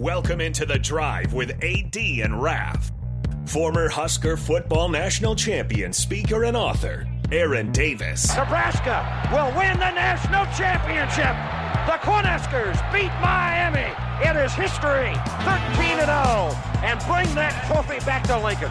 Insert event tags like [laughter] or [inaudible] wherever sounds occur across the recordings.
Welcome into the drive with AD and Raf. Former Husker football national champion, speaker, and author, Aaron Davis. Nebraska will win the national championship. The Cornhuskers beat Miami. It is history, 13 0, and bring that trophy back to Lincoln.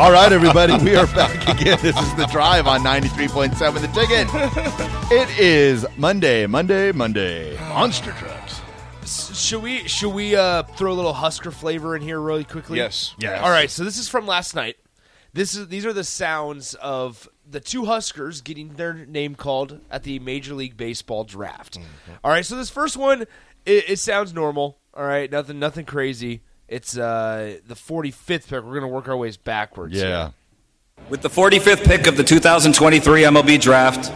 All right, everybody, we are back again. This is the drive on 93.7 The Ticket. It is Monday, Monday, Monday. Monster trucks. Should we should we uh, throw a little Husker flavor in here really quickly? Yes. Yes. All right. So this is from last night. This is these are the sounds of the two Huskers getting their name called at the Major League Baseball draft. All right. So this first one, it, it sounds normal. All right. Nothing nothing crazy. It's uh, the 45th pick. We're gonna work our ways backwards. here. Yeah. With the 45th pick of the 2023 MLB Draft,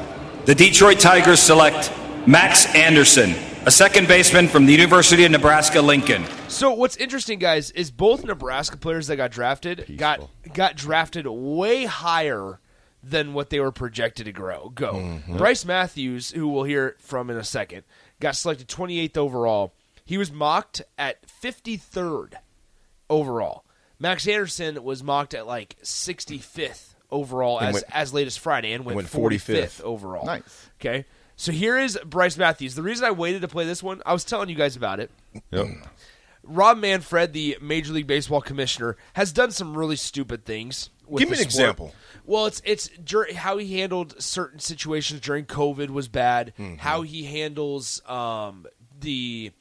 the Detroit Tigers select Max Anderson, a second baseman from the University of Nebraska Lincoln. So what's interesting, guys, is both Nebraska players that got drafted got got drafted way higher than what they were projected to grow go. Bryce Matthews, who we'll hear from in a second, got selected 28th overall. He was mocked at 53rd overall. Max Anderson was mocked at like 65th overall And as went- as late as Friday and went, went 45th 45th. overall. Nice. Okay. So here is Bryce Matthews. The reason I waited to play this one, I was telling you guys about it. Yep. Rob Manfred, the Major League Baseball commissioner, has done some really stupid things. With Give me an sport. example. Well, it's it's dur- how he handled certain situations during COVID was bad. Mm-hmm. How he handles um, the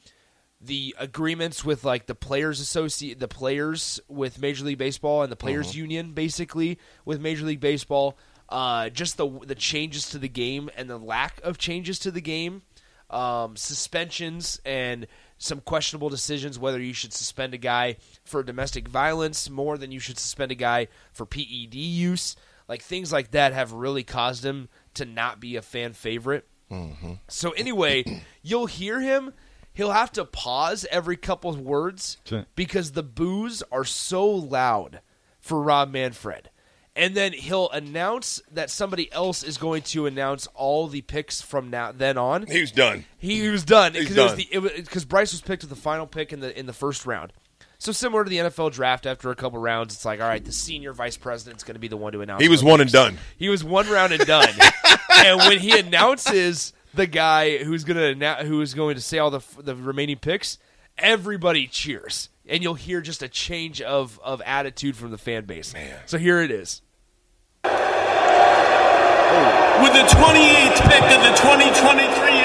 the agreements with like the players associate the players with Major League Baseball and the players Mm-hmm. union basically with Major League Baseball. Uh, just the the changes to the game and the lack of changes to the game, um, suspensions and some questionable decisions whether you should suspend a guy for domestic violence more than you should suspend a guy for PED use. Like things like that have really caused him to not be a fan favorite. So anyway, [clears throat] you'll hear him. He'll have to pause every couple of words because the boos are so loud for Rob Manfred. And then he'll announce that somebody else is going to announce all the picks from now then on. He was done. He, he was done He's because was done. the it was because Bryce was picked with the final pick in the in the first round. So similar to the NFL draft, after a couple rounds, it's like, all right, the senior vice president's going to be the one to announce. He was the one and done. He was one round and done. [laughs] and when he announces the guy who's going to annou- who is going to say all the the remaining picks, everybody cheers, and you'll hear just a change of of attitude from the fan base. So here it is. With With the 28th pick of the 2023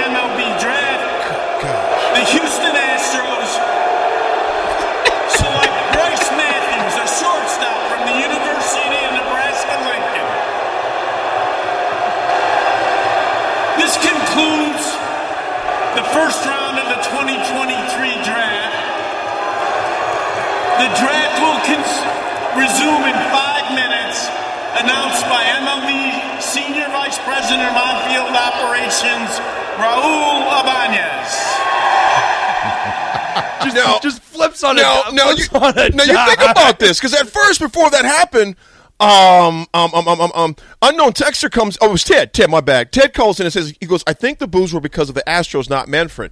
The draft will cons- resume in five minutes, announced by MLB Senior Vice President of On-Field Operations, Raul Ibanez. [laughs] Just, Now- just flips on now, a now you, on a now you think about this because at first, before that happened, um, um, um, um, um, um, unknown texter comes. Oh, it was Ted. Ted, my bad. Ted calls in and says he goes. I think the boos were because of the Astros, not Manfred.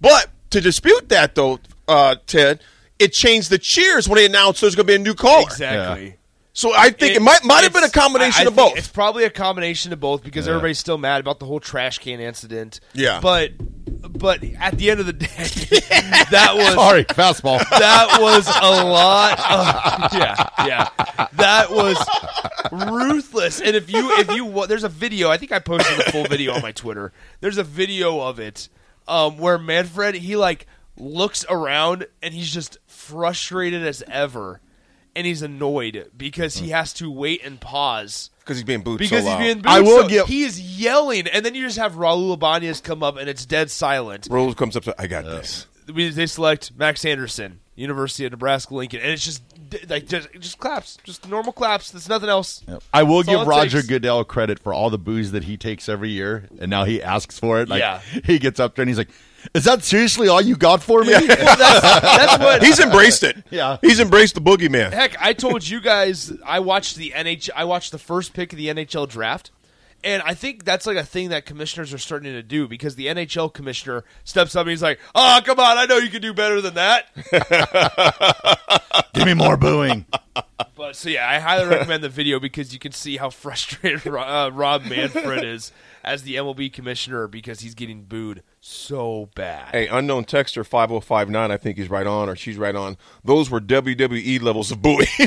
But to dispute that, though, uh, Ted, it changed the cheers when they announced there's going to be a new caller. Exactly. So I think it, might might have been a combination I- I of both. It's probably a combination of both because everybody's still mad about the whole trash can incident. Yeah. but but at the end of the day, [laughs] [laughs] that was Sorry, fastball. [laughs] that was a lot. Of, yeah, yeah, that was ruthless. And if you if you there's a video, I think I posted the full video on my Twitter. There's a video of it um, where Manfred he like looks around and he's just frustrated as ever. And he's annoyed because he has to wait and pause because he's being booed because so he's being booed. I will so give- he is yelling, and then you just have Raul Ibanez come up, and it's dead silent. Rose comes up. To, I got uh, this. We- They select Max Anderson, University of Nebraska Lincoln, and it's just d- like just just claps, just normal claps. There's nothing else. I will That's give Roger takes. Goodell credit for all the booze that he takes every year, and now he asks for it. Like Yeah. [laughs] he gets up there and he's like, "Is that seriously all you got for me?" Well, [laughs] that's, that's what He's embraced it. Yeah. he's embraced the boogeyman. Heck, I told you guys I watched the NH I watched the first pick of the NHL draft. And I think that's like a thing that commissioners are starting to do because the NHL commissioner steps up and he's like, "Oh, come on! I know you can do better than that." [laughs] [laughs] Give me more booing. But so yeah, I highly recommend the video because you can see how frustrated [laughs] uh, Rob Manfred is as the MLB commissioner because he's getting booed so bad. Hey, unknown texter five zero five nine. I think he's right on, or she's right on. Those were WWE levels of booing. [laughs]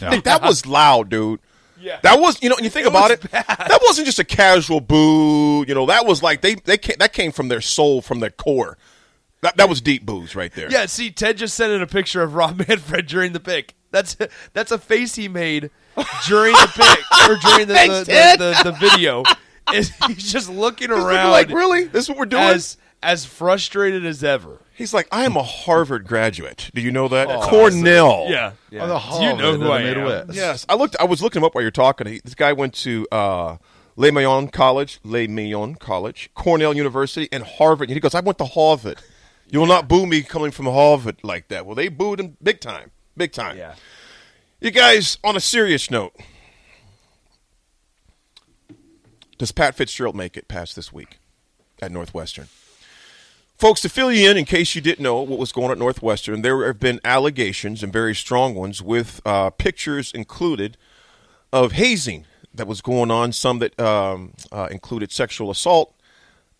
Hey, that was loud, dude. Yeah. That was, you know, and you think It about was it, bad. that wasn't just a casual boo. You know, that was like they they came, that came from their soul, from their core. That that was deep boos right there. Yeah, see, Ted just sent in a picture of Rob [laughs] Manfred during the pick. That's that's a face he made during the pick [laughs] or during the Thanks, the, the, the, the video. Is [laughs] he's just looking People around like, really? This is what we're doing? as as frustrated as ever. He's like, I am a Harvard graduate. Do you know that? Oh, Cornell. Yeah, yeah. On the Do you know who of I the am? Yes, I looked. I was looking him up while you're talking. He, this guy went to uh, Le Moyne College, Le Moyne College, Cornell University, and Harvard. And he goes, "I went to Harvard. You will not boo me coming from Harvard like that." Well, they booed him big time, big time. Yeah. You guys, on a serious note, does Pat Fitzgerald make it past this week at Northwestern? Folks, to fill you in, in case you didn't know what was going on at Northwestern, there have been allegations and very strong ones with uh, pictures included of hazing that was going on. Some that um, uh, included sexual assault,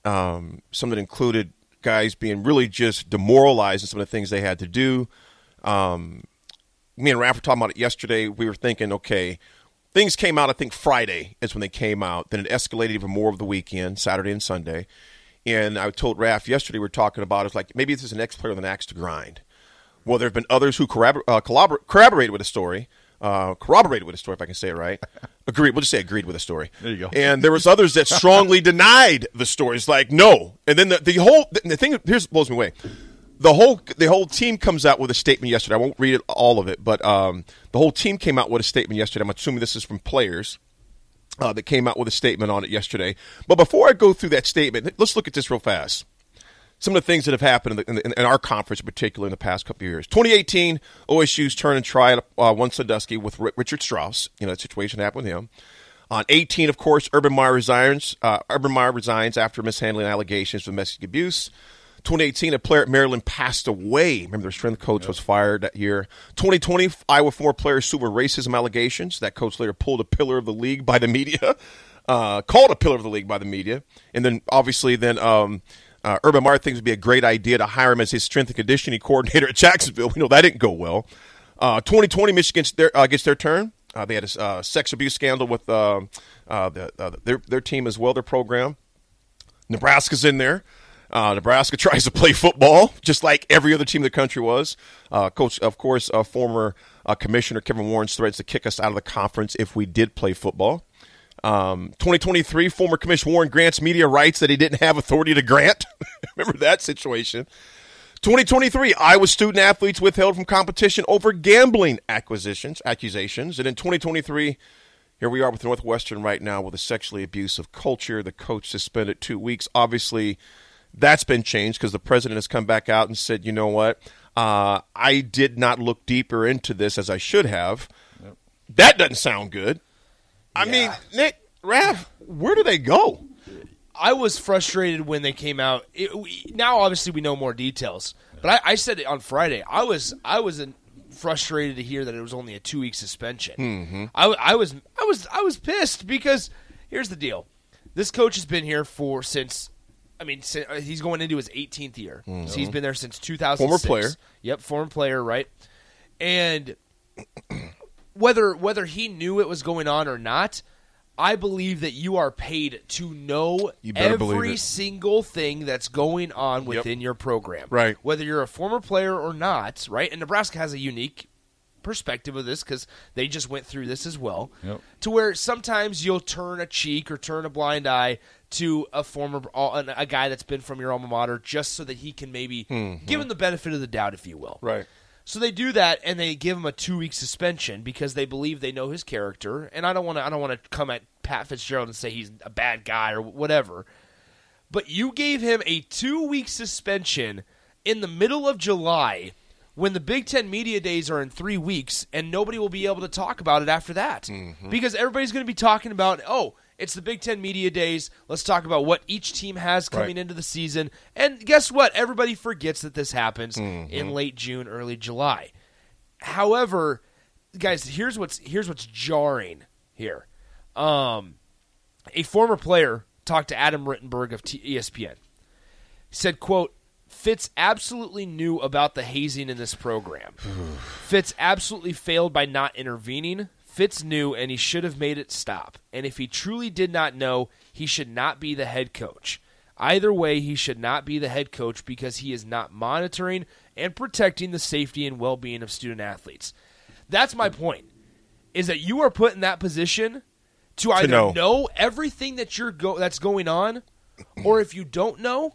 um, some that included guys being really just demoralized in some of the things they had to do. Um, me and Raph were talking about it yesterday. We were thinking, okay, things came out. I think Friday is when they came out. Then it escalated even more over the weekend, Saturday and Sunday. And I told Raph yesterday we were talking about it's like maybe this is an ex player with an axe to grind. Well, there have been others who corrobor- uh, collabor- corroborated with the story, uh, corroborated with the story, if I can say it right. [laughs] Agreed. We'll just say agreed with the story. There you go. And there was others that [laughs] strongly denied the stories, like no. And then the, the whole the, the thing here's blows me away. The whole the whole team comes out with a statement yesterday. I won't read it, all of it, but um, the whole team came out with a statement yesterday. I'm assuming this is from players uh, that came out with a statement on it yesterday. But before I go through that statement, let's look at this real fast. Some of the things that have happened in, the, in, in our conference, in particular, in the past couple of years. 2018, OSU's turn and try at uh, one Sandusky with R- Richard Strauss. You know, that situation happened with him. On 18, of course, Urban Meyer resigns. Uh, Urban Meyer resigns after mishandling allegations of domestic abuse. 2018, a player at Maryland passed away. Remember, their strength coach was fired that year. 2020, Iowa former player sued over racism allegations. That coach later pulled a pillar of the league by the media, [laughs] uh, called a pillar of the league by the media, and then obviously then um, uh, Urban Meyer thinks would be a great idea to hire him as his strength and conditioning [laughs] coordinator at Jacksonville. We know that didn't go well. Uh, 2020, Michigan their, uh, gets their turn. Uh, they had a uh, sex abuse scandal with the, their their team as well, their program. Nebraska's in there. Uh, Nebraska [laughs] tries to play football just like every other team in the country was. Uh, coach, of course, uh, former uh, commissioner Kevin Warren's threats to kick us out of the conference if we did play football. Um, 2023, former Commissioner Warren grants media rights that he didn't have authority to grant. [laughs] Remember that situation? 2023, Iowa student athletes withheld from competition over gambling acquisitions, accusations. And in 2023, here we are with Northwestern right now with a sexually abusive culture. The coach suspended two weeks. Obviously, that's been changed because the president has come back out and said, you know what? Uh, I did not look deeper into this as I should have. Yep. That doesn't sound good. I mean, Nick, Raph, where do they go? I was frustrated when they came out. It, we, now, obviously, we know more details. But I, I, said it on Friday. I was I was frustrated to hear that it was only a two week suspension. Mm-hmm. I, I was I was I was pissed because here's the deal: this coach has been here for since. I mean, uh, he's going into his 18th year. Mm-hmm. So he's been there since 2006. Former player. Yep, former player, right? And whether whether he knew it was going on or not, I believe that you are paid to know every single thing that's going on within yep. your program. Right. Whether you're a former player or not, right? And Nebraska has a unique perspective of this because they just went through this as well. Yep. To where sometimes you'll turn a cheek or turn a blind eye to a former a guy that's been from your alma mater just so that he can maybe mm-hmm. give him the benefit of the doubt, if you will. Right. So they do that, and they give him a two week suspension because they believe they know his character. And I don't want to. I don't want to come at Pat Fitzgerald and say he's a bad guy or whatever. But you gave him a two week suspension in the middle of July when the Big Ten media days are in three weeks, and nobody will be able to talk about it after that mm-hmm. because everybody's going to be talking about oh it's the Big Ten Media Days. Let's talk about what each team has coming right. into the season. And guess what? Everybody forgets that this happens mm-hmm. in late June, early July. However, guys, here's what's here's what's jarring here. Um, a former player talked to Adam Rittenberg of T- ESPN. He said, "quote Fitz absolutely knew about the hazing in this program. [sighs] Fitz absolutely failed by not intervening. Fitz knew and he should have made it stop. And if he truly did not know, he should not be the head coach. Either way, he should not be the head coach because he is not monitoring and protecting the safety and well being of student athletes. That's my point. Is that you are put in that position to either know. know. everything that you're go- that's going on, or if you don't know,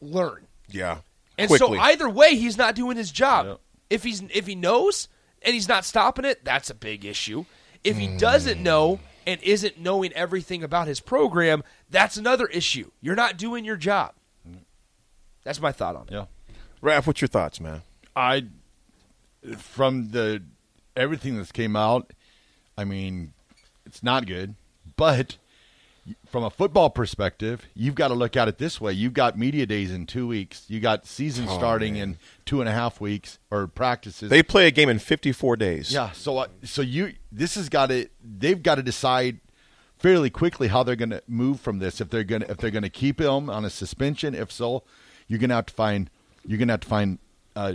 learn. Yeah. And Quickly. so either way, he's not doing his job. If he's if he knows and he's not stopping it, that's a big issue. If he doesn't know and isn't knowing everything about his program, that's another issue. You're not doing your job. That's my thought on it. Yeah. Raph, what's your thoughts, man? I from the everything that's came out, I mean, it's not good. But from a football perspective, you've got to look at it this way: you've got media days in two weeks, you got season Oh, starting man. in two and a half weeks or practices. They play a game in 54 days. Yeah, so uh, so you this has got to they've got to decide fairly quickly how they're going to move from this. If they're going to if they're going to keep him on a suspension, if so, you're going to have to find you're going to have to find uh,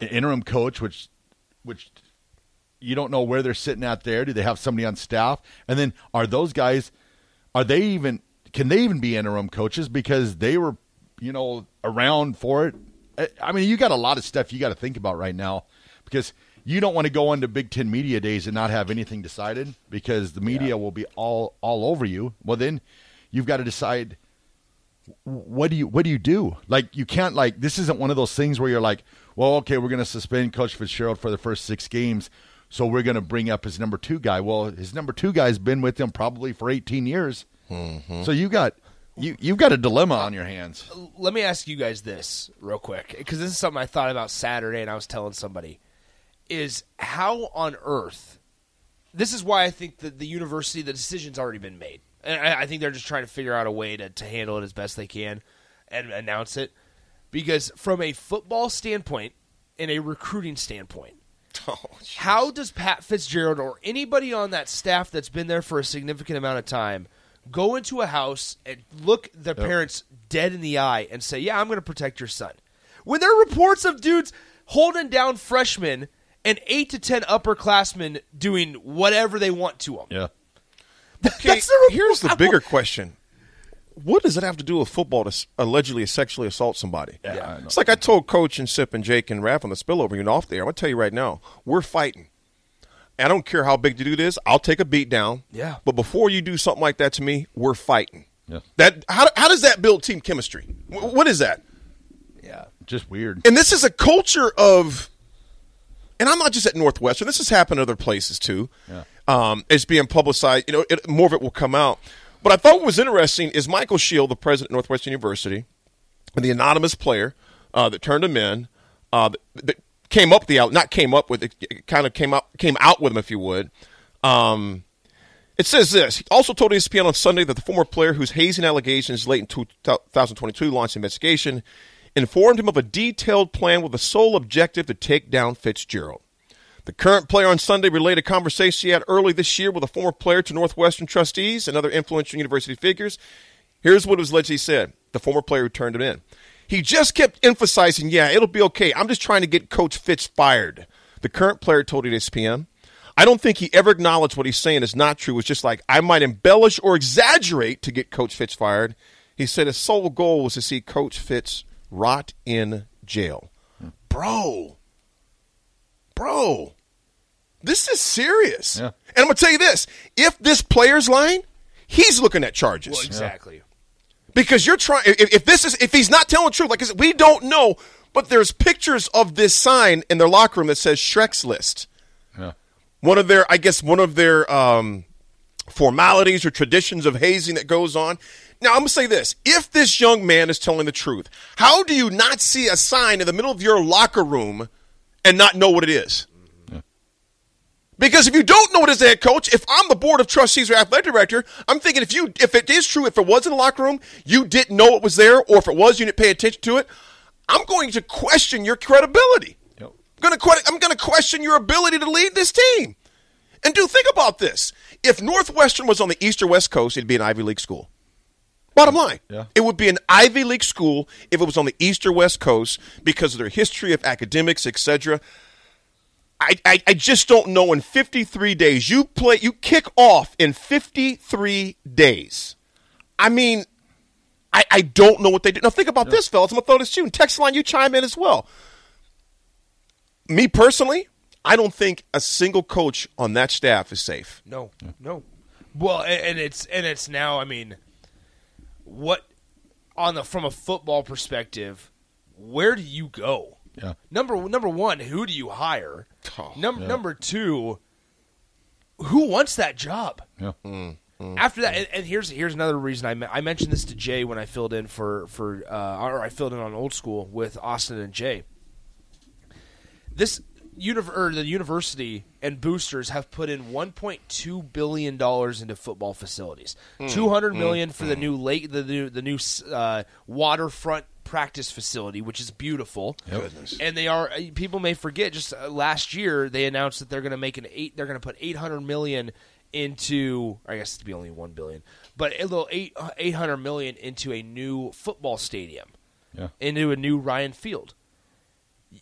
An interim coach, which, which you don't know where they're sitting at there. Do they have somebody on staff? And then are those guys? Are they even? Can they even be interim coaches because they were, you know, around for it? I- I mean, you got a lot of stuff you got to think about right now because you don't want to go into Big Ten media days and not have anything decided because the media will be all all over you. Well, then you've got to decide what do you what do you do? Like you can't like this isn't one of those things where you're like, well, okay, we're going to suspend Coach Fitzgerald for the first six games, so we're going to bring up his number two guy. Well, his number two guy's been with him probably for 18 years, mm-hmm. so you got you you've got a dilemma on your hands. Let me ask you guys this real quick because this is something I thought about Saturday and I was telling somebody is how on earth this is why I think that the university the decision's already been made. And I, I think they're just trying to figure out a way to, to handle it as best they can and announce it. Because from a football standpoint and a recruiting standpoint, [laughs] oh, how does Pat Fitzgerald or anybody on that staff that's been there for a significant amount of time go into a house and look their parents dead in the eye and say, "Yeah, I'm going to protect your son"? When there are reports of dudes holding down freshmen and eight to ten upperclassmen doing whatever they want to them. Yeah. Okay, here's the bigger question. What does it have to do with football to allegedly sexually assault somebody? Yeah. It's like I told Coach and Sip and Jake and Raph on the spillover, you know, off there. I'm going to tell you right now, we're fighting. I don't care how big the dude is. I'll take a beat down. Yeah. But before you do something like that to me, we're fighting. Yeah. That how, how does that build team chemistry? Wh- What is that? Yeah. Just weird. And this is a culture of, and I'm not just at Northwestern. This has happened other places too. Yeah. Um, it's being publicized. You know, it, more of it will come out. But I thought what was interesting is Michael Schill, the president of Northwestern University, and the anonymous player uh, that turned him in, uh, that, that came up the out, not came up with it, kind of came up, came out with him, if you would. Um, it says this. He also told ESPN on Sunday that the former player whose hazing allegations late in 2022 launched investigation informed him of a detailed plan with the sole objective to take down Fitzgerald. The current player on Sunday relayed a conversation he had early this year with a former player to Northwestern trustees and other influential university figures. Here's what was allegedly said. The former player who turned him in. He just kept emphasizing, yeah, it'll be okay. I'm just trying to get Coach Fitz fired. The current player told ESPN. I don't think he ever acknowledged what he's saying is not true. It's just like, I might embellish or exaggerate to get Coach Fitz fired. He said his sole goal was to see Coach Fitz rot in jail. Hmm. Bro. Bro. This is serious. Yeah. And I'm going to tell you this if this player's lying, he's looking at charges. Well, exactly. Because you're trying. If, if this is, if he's not telling the truth, like said, we don't know. But there's pictures of this sign in their locker room that says Shrek's list. Yeah. One of their, I guess, one of their um, formalities or traditions of hazing that goes on. Now I'm gonna say this: if this young man is telling the truth, how do you not see a sign in the middle of your locker room and not know what it is? Because if you don't know it as a head coach, if I'm the board of trustees or athletic director, I'm thinking if you if it is true, if it was in the locker room, you didn't know it was there, or if it was, you didn't pay attention to it, I'm going to question your credibility. Yep. I'm going to que- I'm going to question your ability to lead this team. And do think about this: if Northwestern was on the east or west coast, it'd be an Ivy League school. Bottom line, Yeah. it would be an Ivy League school if it was on the east or west coast because of their history of academics, etc. I, I, I just don't know in 53 days. You play you kick off in 53 days. I mean, I, I don't know what they do. Now think about this, fellas. I'm gonna throw this to you. And text line, you chime in as well. Me personally, I don't think a single coach on that staff is safe. No, no. Well, and, and it's and it's now. I mean, what on the from a football perspective, where do you go? Yeah. Number number one, who do you hire? Oh, Num- yeah. Number two, who wants that job? Yeah. After that, and, and here's here's another reason I me- I mentioned this to Jay when I filled in for for uh, or I filled in on old school with Austin and Jay. this univ- or the university and boosters have put in 1.2 billion dollars into football facilities. Mm, 200 mm, million for the new lake, the new the new uh, waterfront practice facility, which is beautiful. Goodness. And they are uh, people may forget. Just uh, last year, they announced that they're going to make an eight. They're going to put 800 million into. I guess to be only one billion, but a little eight uh, 800 million into a new football stadium, Yeah. into a new Ryan Field.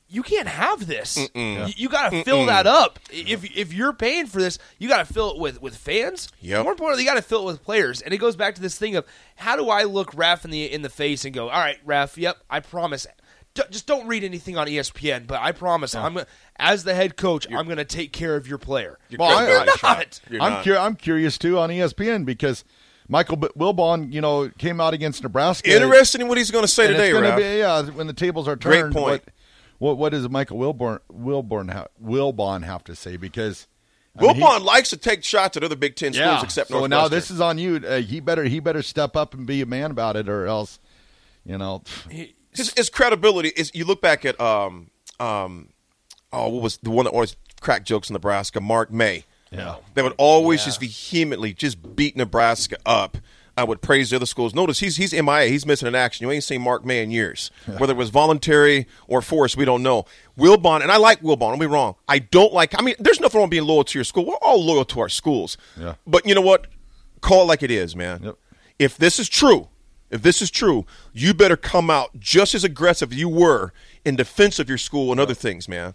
You can't have this. Mm-mm. You, you got to fill Mm-mm. that up. If if you're paying for this, you got to fill it with with fans. Yep. More importantly, you got to fill it with players. And it goes back to this thing of how do I look Ref in the in the face and go, all right, Ref, yep, I promise. D- just don't read anything on ESPN, but I promise, I'm gonna, as the head coach, I'm going to take care of your player. Well, I- You're I- not. I'm, cur- I'm curious too on ESPN because Michael B- Wilbon, you know, came out against Nebraska. Interesting in what he's going to say And today, it's Ralph. be, yeah, when the tables are turned. Great turned. point. What, what, what does Michael Wilborn Wilborn ha- Wilbon have to say? Because I mean, he- Wilbon likes to take shots at other Big Ten schools yeah. except so Northwestern. now this is on you. Uh, he better he better step up and be a man about it, or else, you know. his, his credibility is. You look back at um um oh what was the one that always cracked jokes in Nebraska? Mark May. Yeah. They would always Yeah. just vehemently just beat Nebraska up. I would praise the other schools. Notice he's he's MIA. He's missing in action. You ain't seen Mark May in years. [laughs] Whether it was voluntary or forced, we don't know. Wilbon, and I like Wilbon. Don't be wrong. I don't like. I mean, there's nothing wrong being loyal to your school. We're all loyal to our schools. Yeah. But you know what? Call it like it is, man. Yep. If this is true, if this is true, you better come out just as aggressive as you were in defense of your school and other things, man.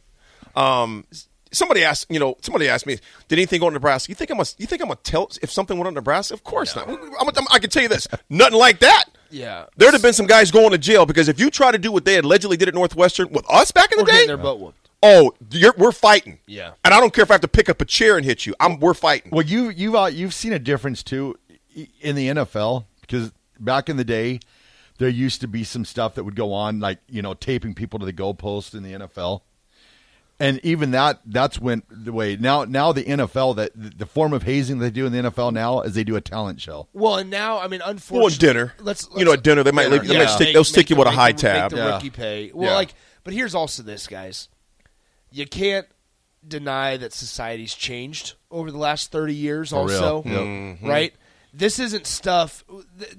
Um, somebody asked, you know, somebody asked me, did anything go to Nebraska? You think I'm gonna, you think I'm gonna tell if something went on Nebraska? Of course not. I'm, I'm, I can tell you this, nothing like that. Yeah. There'd have been some guys going to jail because if you try to do what they allegedly did at Northwestern with us back in the We're day, their butt whooped. oh, you're, we're fighting. Yeah. And I don't care if I have to pick up a chair and hit you. I'm we're fighting. Well, you you've uh, you've seen a difference too in the NFL because back in the day, there used to be some stuff that would go on, like you know, taping people to the goalpost in the NFL, and even that that's went the way. Now, now the NFL that the form of hazing they do in the NFL now is they do a talent show. Well, and now I mean, Well, unfortunately, at dinner, Let's, you know, at dinner they might leave, they Yeah. might stick, Make- they'll stick make you the- with a high the- tab. Make the Yeah. rookie pay. Well, Yeah. like, but here's also this, guys. You can't deny that society's changed over the last thirty years. For real. also, Yep. Mm-hmm. right? This isn't stuff.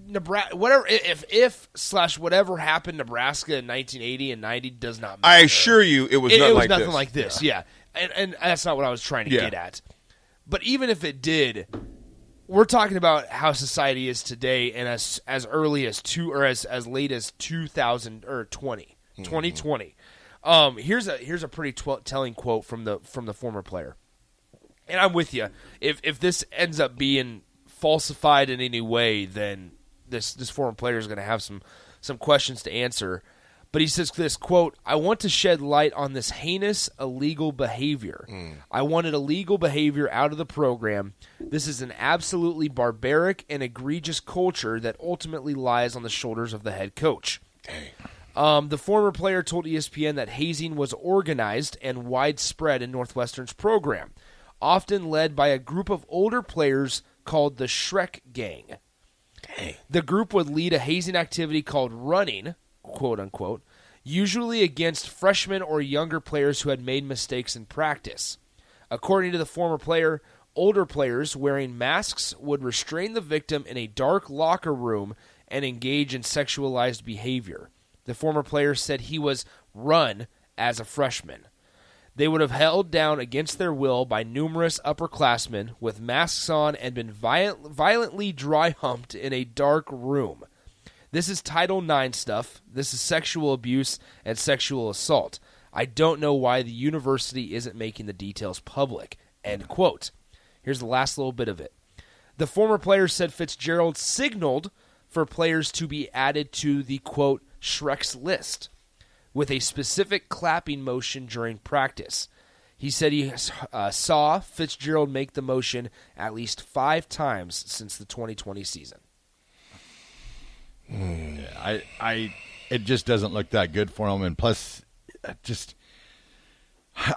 Nebraska, whatever. If if slash whatever happened Nebraska in 1980 and 90 does not. I assure you, it was it, nothing it was like nothing this. like this. Yeah, And, and that's not what I was trying to Yeah. get at. But even if it did, we're talking about how society is today, and as as early as two or as as late as 2000 or 20, Mm-hmm. 2020. Um, here's a here's a pretty tw- telling quote from the from the former player, and I'm with you. If if this ends up being falsified in any way, then this this former player is going to have some some questions to answer. But he says this quote: "I want to shed light on this heinous illegal behavior. I wanted illegal behavior out of the program. This is an absolutely barbaric and egregious culture that ultimately lies on the shoulders of the head coach." Um, the former player told ESPN that hazing was organized and widespread in Northwestern's program, often led by a group of older players called the Shrek Gang. The group would lead a hazing activity called running, quote unquote, usually against freshmen or younger players who had made mistakes in practice. According to the former player, older players wearing masks would restrain the victim in a dark locker room and engage in sexualized behavior. The former player said he was run as a freshman. They would have held down against their will by numerous upperclassmen with masks on and been violent, violently dry humped in a dark room. This is Title IX stuff. This is sexual abuse and sexual assault. I don't know why the university isn't making the details public. End quote. Here's the last little bit of it. The former player said Fitzgerald signaled for players to be added to the quote Shrek's list with a specific clapping motion during practice. He said he uh, saw Fitzgerald make the motion at least five times since the 2020 season. I, I, it just doesn't look that good for him. And plus, uh, just,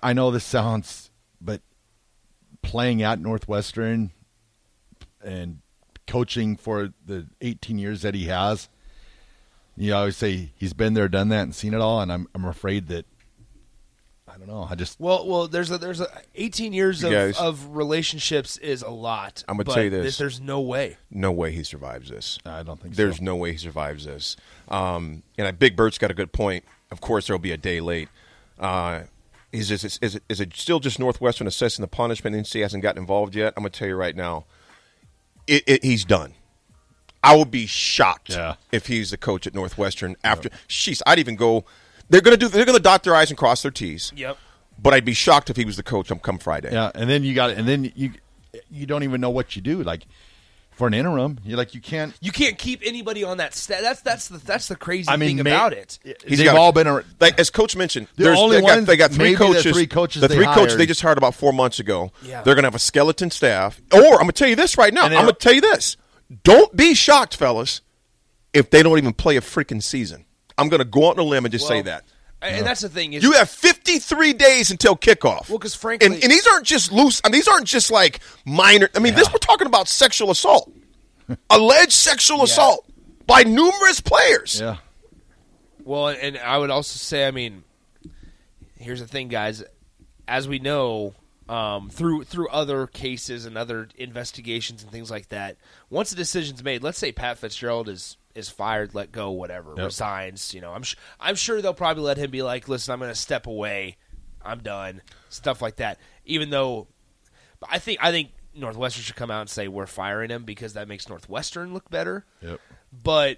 I know this sounds, but playing at Northwestern and coaching for the 18 years that he has, you know, I always say he's been there, done that, and seen it all. And I'm, I'm afraid that I don't know. I just Well, well, there's a there's a 18 years of, guys- of relationships is a lot. I'm gonna but tell you this. There's no way. No way he survives this. I don't think There's so. no way he survives this. Um, and I, Big Bert's got a good point. Of course, there'll be a day late. Uh, is, is, is, is, it, is it still just Northwestern assessing the punishment? NC hasn't gotten involved yet. I'm going to tell you right now, it, it, he's done. I would be shocked Yeah. if he's the coach at Northwestern after. Sheesh, I'd even go. They're going to do. They're going to dot their i's and cross their t's. Yep. But I'd be shocked if he was the coach on come Friday. Yeah, and then you got and then you you don't even know what you do. Like for an interim, you're like you can't. You can't keep anybody on that stat. That's that's the that's the crazy I mean, thing may- about it. He's They've got- all been ar- like as coach mentioned. The there's- only they got, they got three maybe the coaches. three coaches the they three coaches hired. they just hired about four months ago. Yeah. They're going to have a skeleton staff. Or I'm going to tell you this right now. I'm going to tell you this. Don't be shocked, fellas, if they don't even play a freaking season. I'm going to go out on a limb and just say that. And and that's the thing is You have 53 days until kickoff. Well, 'cause frankly- and, and these aren't just loose. I mean, these aren't just like minor. I mean, this we're talking about sexual assault, [laughs] alleged sexual assault by numerous players. Yeah, Well, and I would also say, I mean, here's the thing, guys. As we know, um, through through other cases and other investigations and things like that, once a decision's made, let's say Pat Fitzgerald is is fired, let go, whatever, Yep. resigns. You know, I'm sh- I'm sure they'll probably let him be like, listen, I'm going to step away, I'm done, stuff like that. Even though, I think I think Northwestern should come out and say we're firing him because that makes Northwestern look better. Yep. But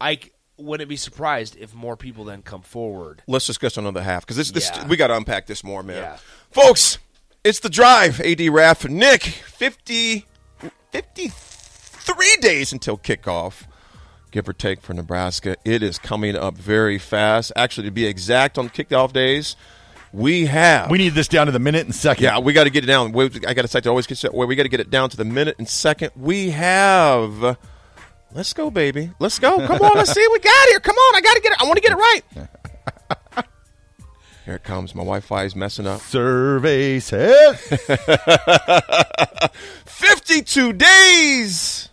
I wouldn't be surprised if more people then come forward. let's discuss another half because this, this Yeah. we got to unpack this more, man. Yeah. Folks, it's the drive. Ad Raff, Nick, 50, 53 days until kickoff, give or take for Nebraska. It is coming up very fast. Actually, to be exact, on kickoff days, we have. we need this down to the minute and second. yeah, we got to get it down. We- I got to say to always get where we got to get it down to the minute and second. We have. Let's go, baby. Let's go. Come on. Let's see what we got here. Come on. I got to get it. I want to get it right. [laughs] Here it comes. My Wi-Fi is messing up. Survey says [laughs] 52 days,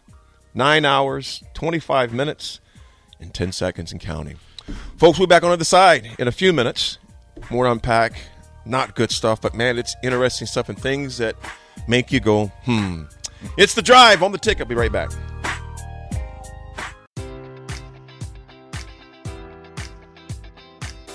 9 hours, 25 minutes, and 10 seconds and counting. Folks, we'll be back on the other side in a few minutes. More to unpack. Not good stuff, but man, it's interesting stuff and things that make you go, hmm. It's the drive on the ticket. I'll be right back.